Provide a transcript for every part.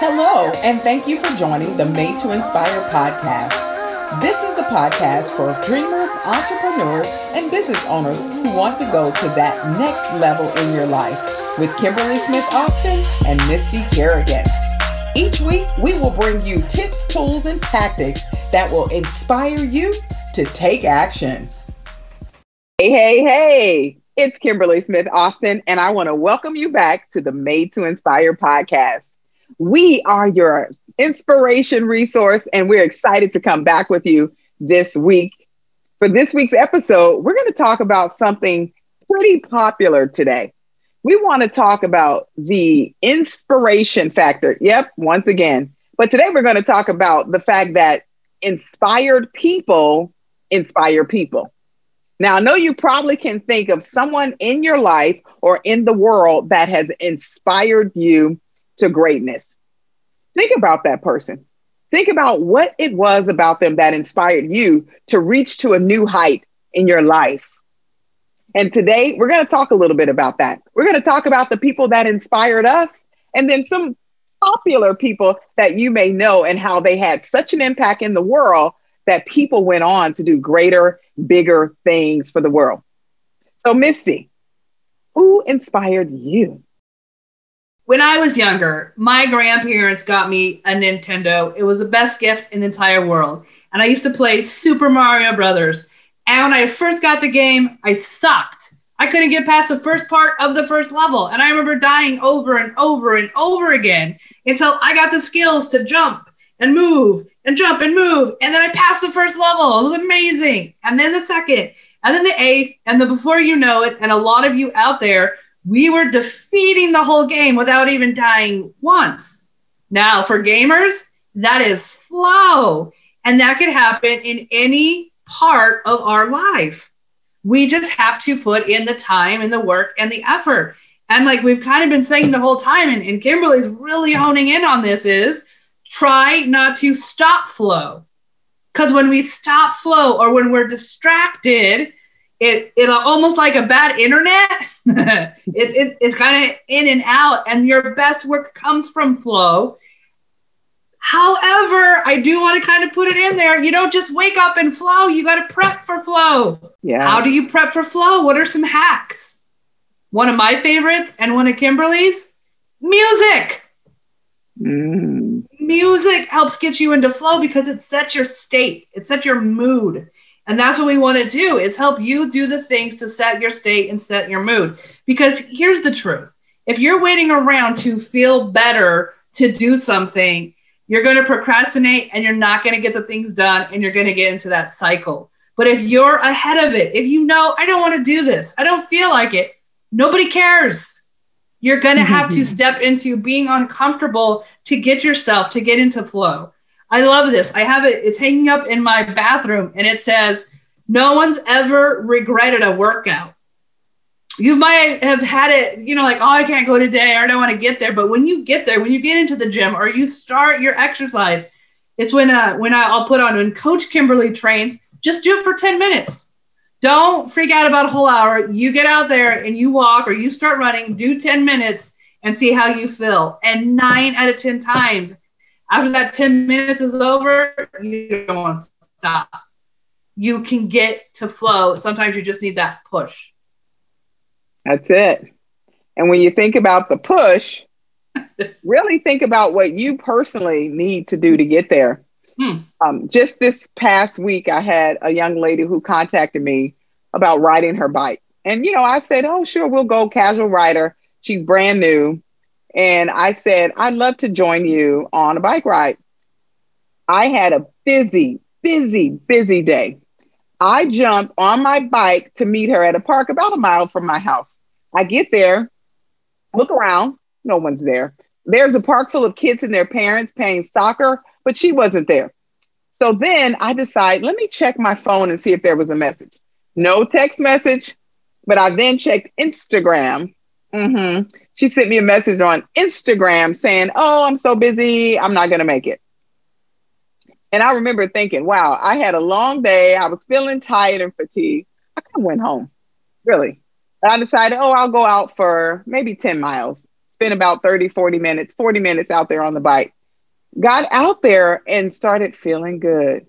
Hello, and thank you for joining the Made to Inspire podcast. This is the podcast for dreamers, entrepreneurs, and business owners who want to go to that next level in your life with Kimberly Smith Austin and Misty Kerrigan. Each week, we will bring you tips, tools, and tactics that will inspire you to take action. Hey, hey, hey, it's Kimberly Smith Austin, and I want to welcome you back to the Made to Inspire podcast. We are your inspiration resource, and we're excited to come back with you this week. For this week's episode, we're going to talk about something pretty popular today. We want to talk about the inspiration factor. Yep, once again. But today we're going to talk about the fact that inspired people inspire people. Now, I know you probably can think of someone in your life or in the world that has inspired you to greatness. Think about that person. Think about what it was about them that inspired you to reach to a new height in your life. And today we're going to talk a little bit about that. We're going to talk about the people that inspired us and then some popular people that you may know and how they had such an impact in the world that people went on to do greater, bigger things for the world. So, Misty, who inspired you? When I was younger, my grandparents got me a Nintendo. It was the best gift in the entire world. And I used to play Super Mario Brothers. And when I first got the game, I sucked. I couldn't get past the first part of the first level. And I remember dying over and over and over again until I got the skills to jump and move and jump and move. And then I passed the first level. It was amazing. And then the second, and then the eighth. And then before you know it, and a lot of you out there we were defeating the whole game without even dying once. Now, for gamers, that is flow. And that could happen in any part of our life. We just have to put in the time and the work and the effort. And like we've kind of been saying the whole time, and, and Kimberly's really honing in on this is try not to stop flow. Because when we stop flow or when we're distracted, it it almost like a bad internet. it's it's, it's kind of in and out, and your best work comes from flow. However, I do want to kind of put it in there. You don't just wake up and flow. You got to prep for flow. Yeah. How do you prep for flow? What are some hacks? One of my favorites and one of Kimberly's music. Mm. Music helps get you into flow because it sets your state, it sets your mood. And that's what we want to do is help you do the things to set your state and set your mood. Because here's the truth. If you're waiting around to feel better to do something, you're going to procrastinate and you're not going to get the things done and you're going to get into that cycle. But if you're ahead of it, if you know, I don't want to do this, I don't feel like it, nobody cares. You're going to have to mm-hmm. step into being uncomfortable to get yourself to get into flow. I love this. I have it, it's hanging up in my bathroom and it says, No one's ever regretted a workout. You might have had it, you know, like, oh, I can't go today, or I don't want to get there. But when you get there, when you get into the gym or you start your exercise, it's when uh when I, I'll put on when Coach Kimberly trains, just do it for 10 minutes. Don't freak out about a whole hour. You get out there and you walk or you start running, do 10 minutes and see how you feel. And nine out of 10 times, after that 10 minutes is over, you don't want to stop. You can get to flow. Sometimes you just need that push. That's it. And when you think about the push, really think about what you personally need to do to get there. Hmm. Um, just this past week, I had a young lady who contacted me about riding her bike. And, you know, I said, oh, sure, we'll go casual rider. She's brand new. And I said, I'd love to join you on a bike ride. I had a busy, busy, busy day. I jump on my bike to meet her at a park about a mile from my house. I get there, look around, no one's there. There's a park full of kids and their parents playing soccer, but she wasn't there. So then I decide, let me check my phone and see if there was a message. No text message, but I then checked Instagram. Mm-hmm she sent me a message on Instagram saying, Oh, I'm so busy. I'm not going to make it. And I remember thinking, wow, I had a long day. I was feeling tired and fatigued. I kind of went home, really. And I decided, oh, I'll go out for maybe 10 miles, spend about 30, 40 minutes, 40 minutes out there on the bike. Got out there and started feeling good.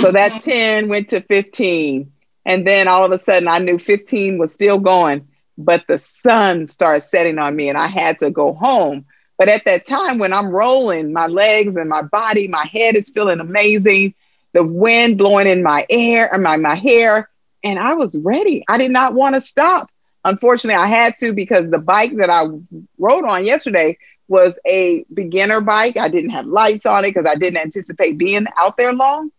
So that 10 went to 15. And then all of a sudden I knew 15 was still going, but the sun started setting on me and I had to go home. But at that time, when I'm rolling, my legs and my body, my head is feeling amazing. The wind blowing in my air and my, my hair. And I was ready. I did not want to stop. Unfortunately, I had to because the bike that I rode on yesterday was a beginner bike. I didn't have lights on it because I didn't anticipate being out there long.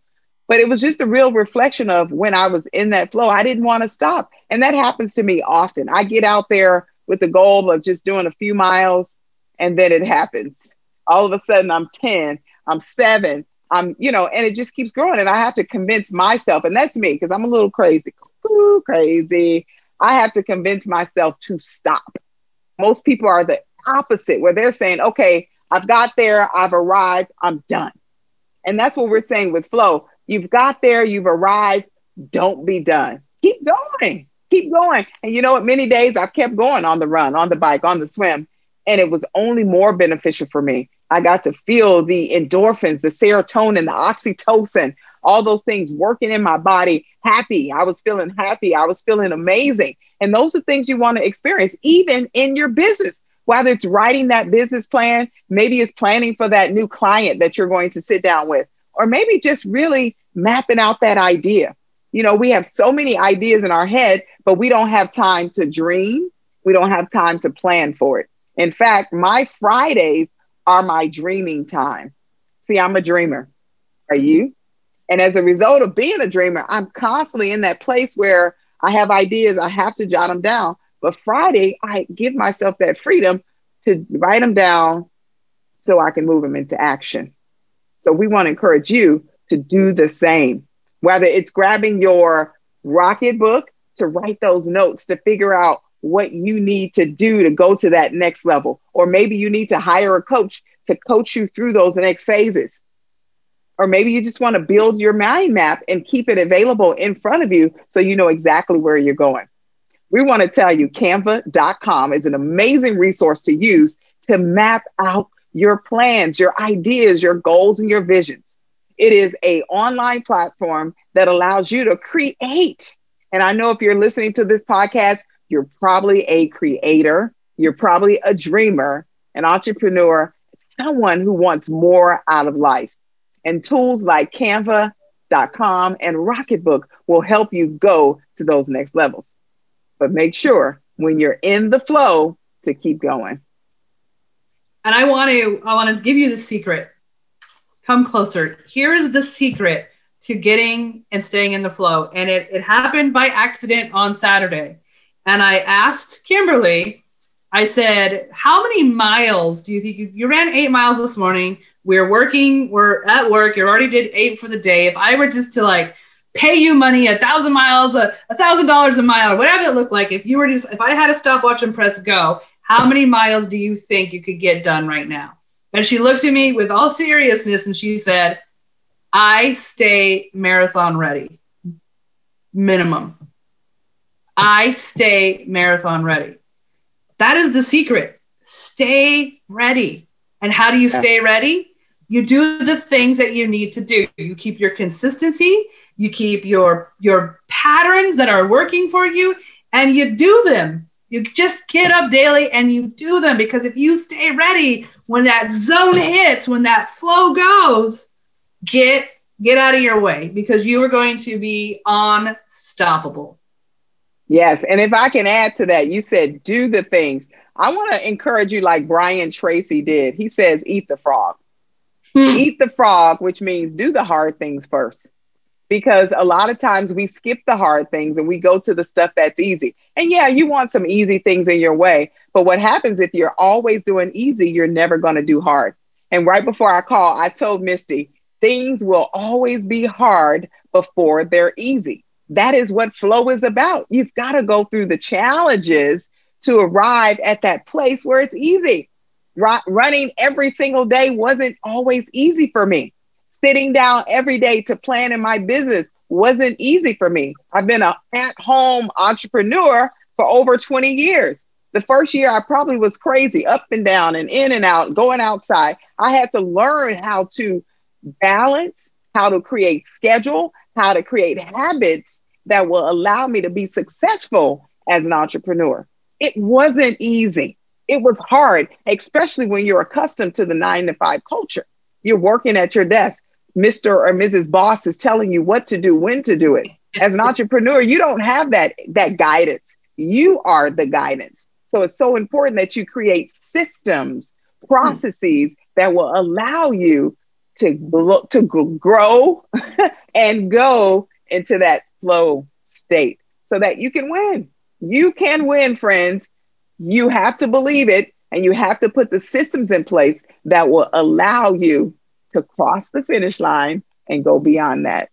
But it was just a real reflection of when I was in that flow, I didn't want to stop. And that happens to me often. I get out there with the goal of just doing a few miles and then it happens. All of a sudden, I'm 10, I'm seven, I'm, you know, and it just keeps growing. And I have to convince myself, and that's me because I'm a little crazy, Ooh, crazy. I have to convince myself to stop. Most people are the opposite, where they're saying, okay, I've got there, I've arrived, I'm done. And that's what we're saying with flow. You've got there, you've arrived, don't be done. Keep going, keep going. And you know what? Many days I've kept going on the run, on the bike, on the swim, and it was only more beneficial for me. I got to feel the endorphins, the serotonin, the oxytocin, all those things working in my body happy. I was feeling happy. I was feeling amazing. And those are things you want to experience, even in your business, whether it's writing that business plan, maybe it's planning for that new client that you're going to sit down with, or maybe just really mapping out that idea. You know, we have so many ideas in our head, but we don't have time to dream. We don't have time to plan for it. In fact, my Fridays are my dreaming time. See, I'm a dreamer. Are you? And as a result of being a dreamer, I'm constantly in that place where I have ideas, I have to jot them down. But Friday, I give myself that freedom to write them down so I can move them into action. So we want to encourage you to do the same, whether it's grabbing your Rocketbook to write those notes to figure out what you need to do to go to that next level, or maybe you need to hire a coach to coach you through those next phases or maybe you just want to build your mind map and keep it available in front of you so you know exactly where you're going. We want to tell you canva.com is an amazing resource to use to map out your plans, your ideas, your goals and your visions. It is a online platform that allows you to create. And I know if you're listening to this podcast, you're probably a creator, you're probably a dreamer, an entrepreneur, someone who wants more out of life. And tools like canva.com and Rocketbook will help you go to those next levels. But make sure when you're in the flow to keep going. And I want to I want to give you the secret. Come closer. Here is the secret to getting and staying in the flow. And it, it happened by accident on Saturday. And I asked Kimberly, I said, How many miles do you think you, you ran eight miles this morning? we're working, we're at work, you already did eight for the day. If I were just to like pay you money, a thousand miles, a thousand dollars a mile, or whatever it looked like, if you were just, if I had a stopwatch and press go, how many miles do you think you could get done right now? And she looked at me with all seriousness and she said, I stay marathon ready, minimum. I stay marathon ready. That is the secret. Stay ready. And how do you stay ready? you do the things that you need to do you keep your consistency you keep your your patterns that are working for you and you do them you just get up daily and you do them because if you stay ready when that zone hits when that flow goes get get out of your way because you are going to be unstoppable yes and if i can add to that you said do the things i want to encourage you like brian tracy did he says eat the frog Hmm. Eat the frog, which means do the hard things first. Because a lot of times we skip the hard things and we go to the stuff that's easy. And yeah, you want some easy things in your way. But what happens if you're always doing easy, you're never going to do hard. And right before I call, I told Misty, things will always be hard before they're easy. That is what flow is about. You've got to go through the challenges to arrive at that place where it's easy running every single day wasn't always easy for me. Sitting down every day to plan in my business wasn't easy for me. I've been an at home entrepreneur for over 20 years. The first year, I probably was crazy, up and down and in and out, going outside. I had to learn how to balance, how to create schedule, how to create habits that will allow me to be successful as an entrepreneur. It wasn't easy. It was hard, especially when you're accustomed to the nine to five culture. You're working at your desk. Mr. or Mrs. Boss is telling you what to do, when to do it. As an entrepreneur, you don't have that, that guidance. You are the guidance. So it's so important that you create systems, processes that will allow you to look to grow and go into that flow state so that you can win. You can win, friends. You have to believe it and you have to put the systems in place that will allow you to cross the finish line and go beyond that.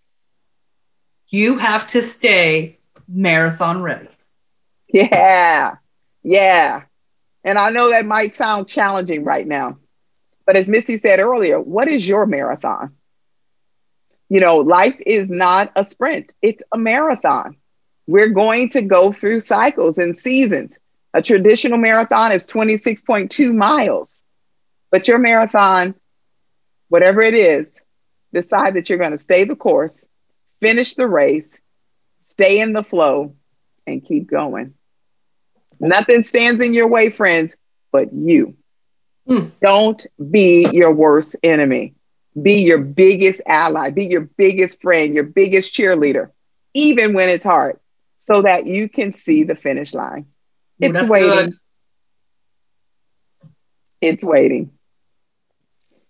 You have to stay marathon ready. Yeah. Yeah. And I know that might sound challenging right now. But as Misty said earlier, what is your marathon? You know, life is not a sprint, it's a marathon. We're going to go through cycles and seasons. A traditional marathon is 26.2 miles, but your marathon, whatever it is, decide that you're going to stay the course, finish the race, stay in the flow, and keep going. Nothing stands in your way, friends, but you. Mm. Don't be your worst enemy. Be your biggest ally, be your biggest friend, your biggest cheerleader, even when it's hard, so that you can see the finish line. It's waiting. Good. It's waiting.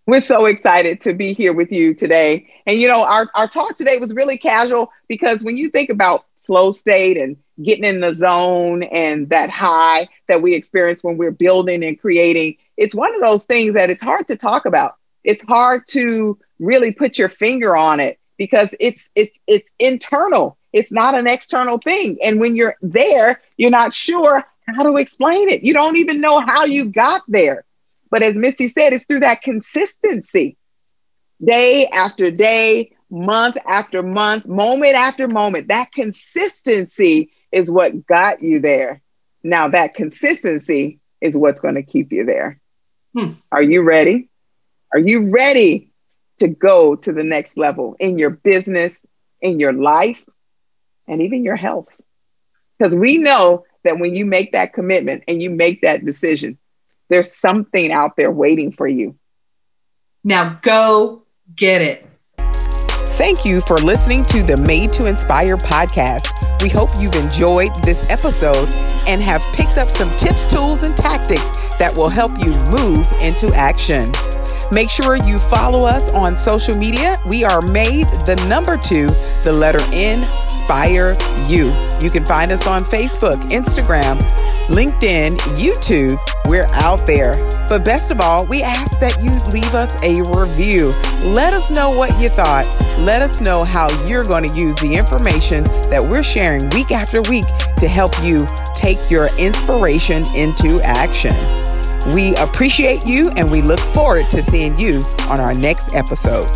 We're so excited to be here with you today. And you know, our, our talk today was really casual because when you think about flow state and getting in the zone and that high that we experience when we're building and creating. It's one of those things that it's hard to talk about. It's hard to really put your finger on it because it's it's it's internal. It's not an external thing. And when you're there, you're not sure how to explain it. You don't even know how you got there. But as Misty said, it's through that consistency. Day after day, month after month, moment after moment. That consistency is what got you there. Now, that consistency is what's going to keep you there. Hmm. Are you ready? Are you ready to go to the next level in your business, in your life, and even your health? Because we know that when you make that commitment and you make that decision, there's something out there waiting for you. Now go get it. Thank you for listening to the Made to Inspire podcast. We hope you've enjoyed this episode and have picked up some tips, tools, and tactics that will help you move into action. Make sure you follow us on social media. We are made the number two, the letter N, Inspire You. You can find us on Facebook, Instagram, LinkedIn, YouTube. We're out there. But best of all, we ask that you leave us a review. Let us know what you thought. Let us know how you're going to use the information that we're sharing week after week to help you take your inspiration into action. We appreciate you and we look forward to seeing you on our next episode.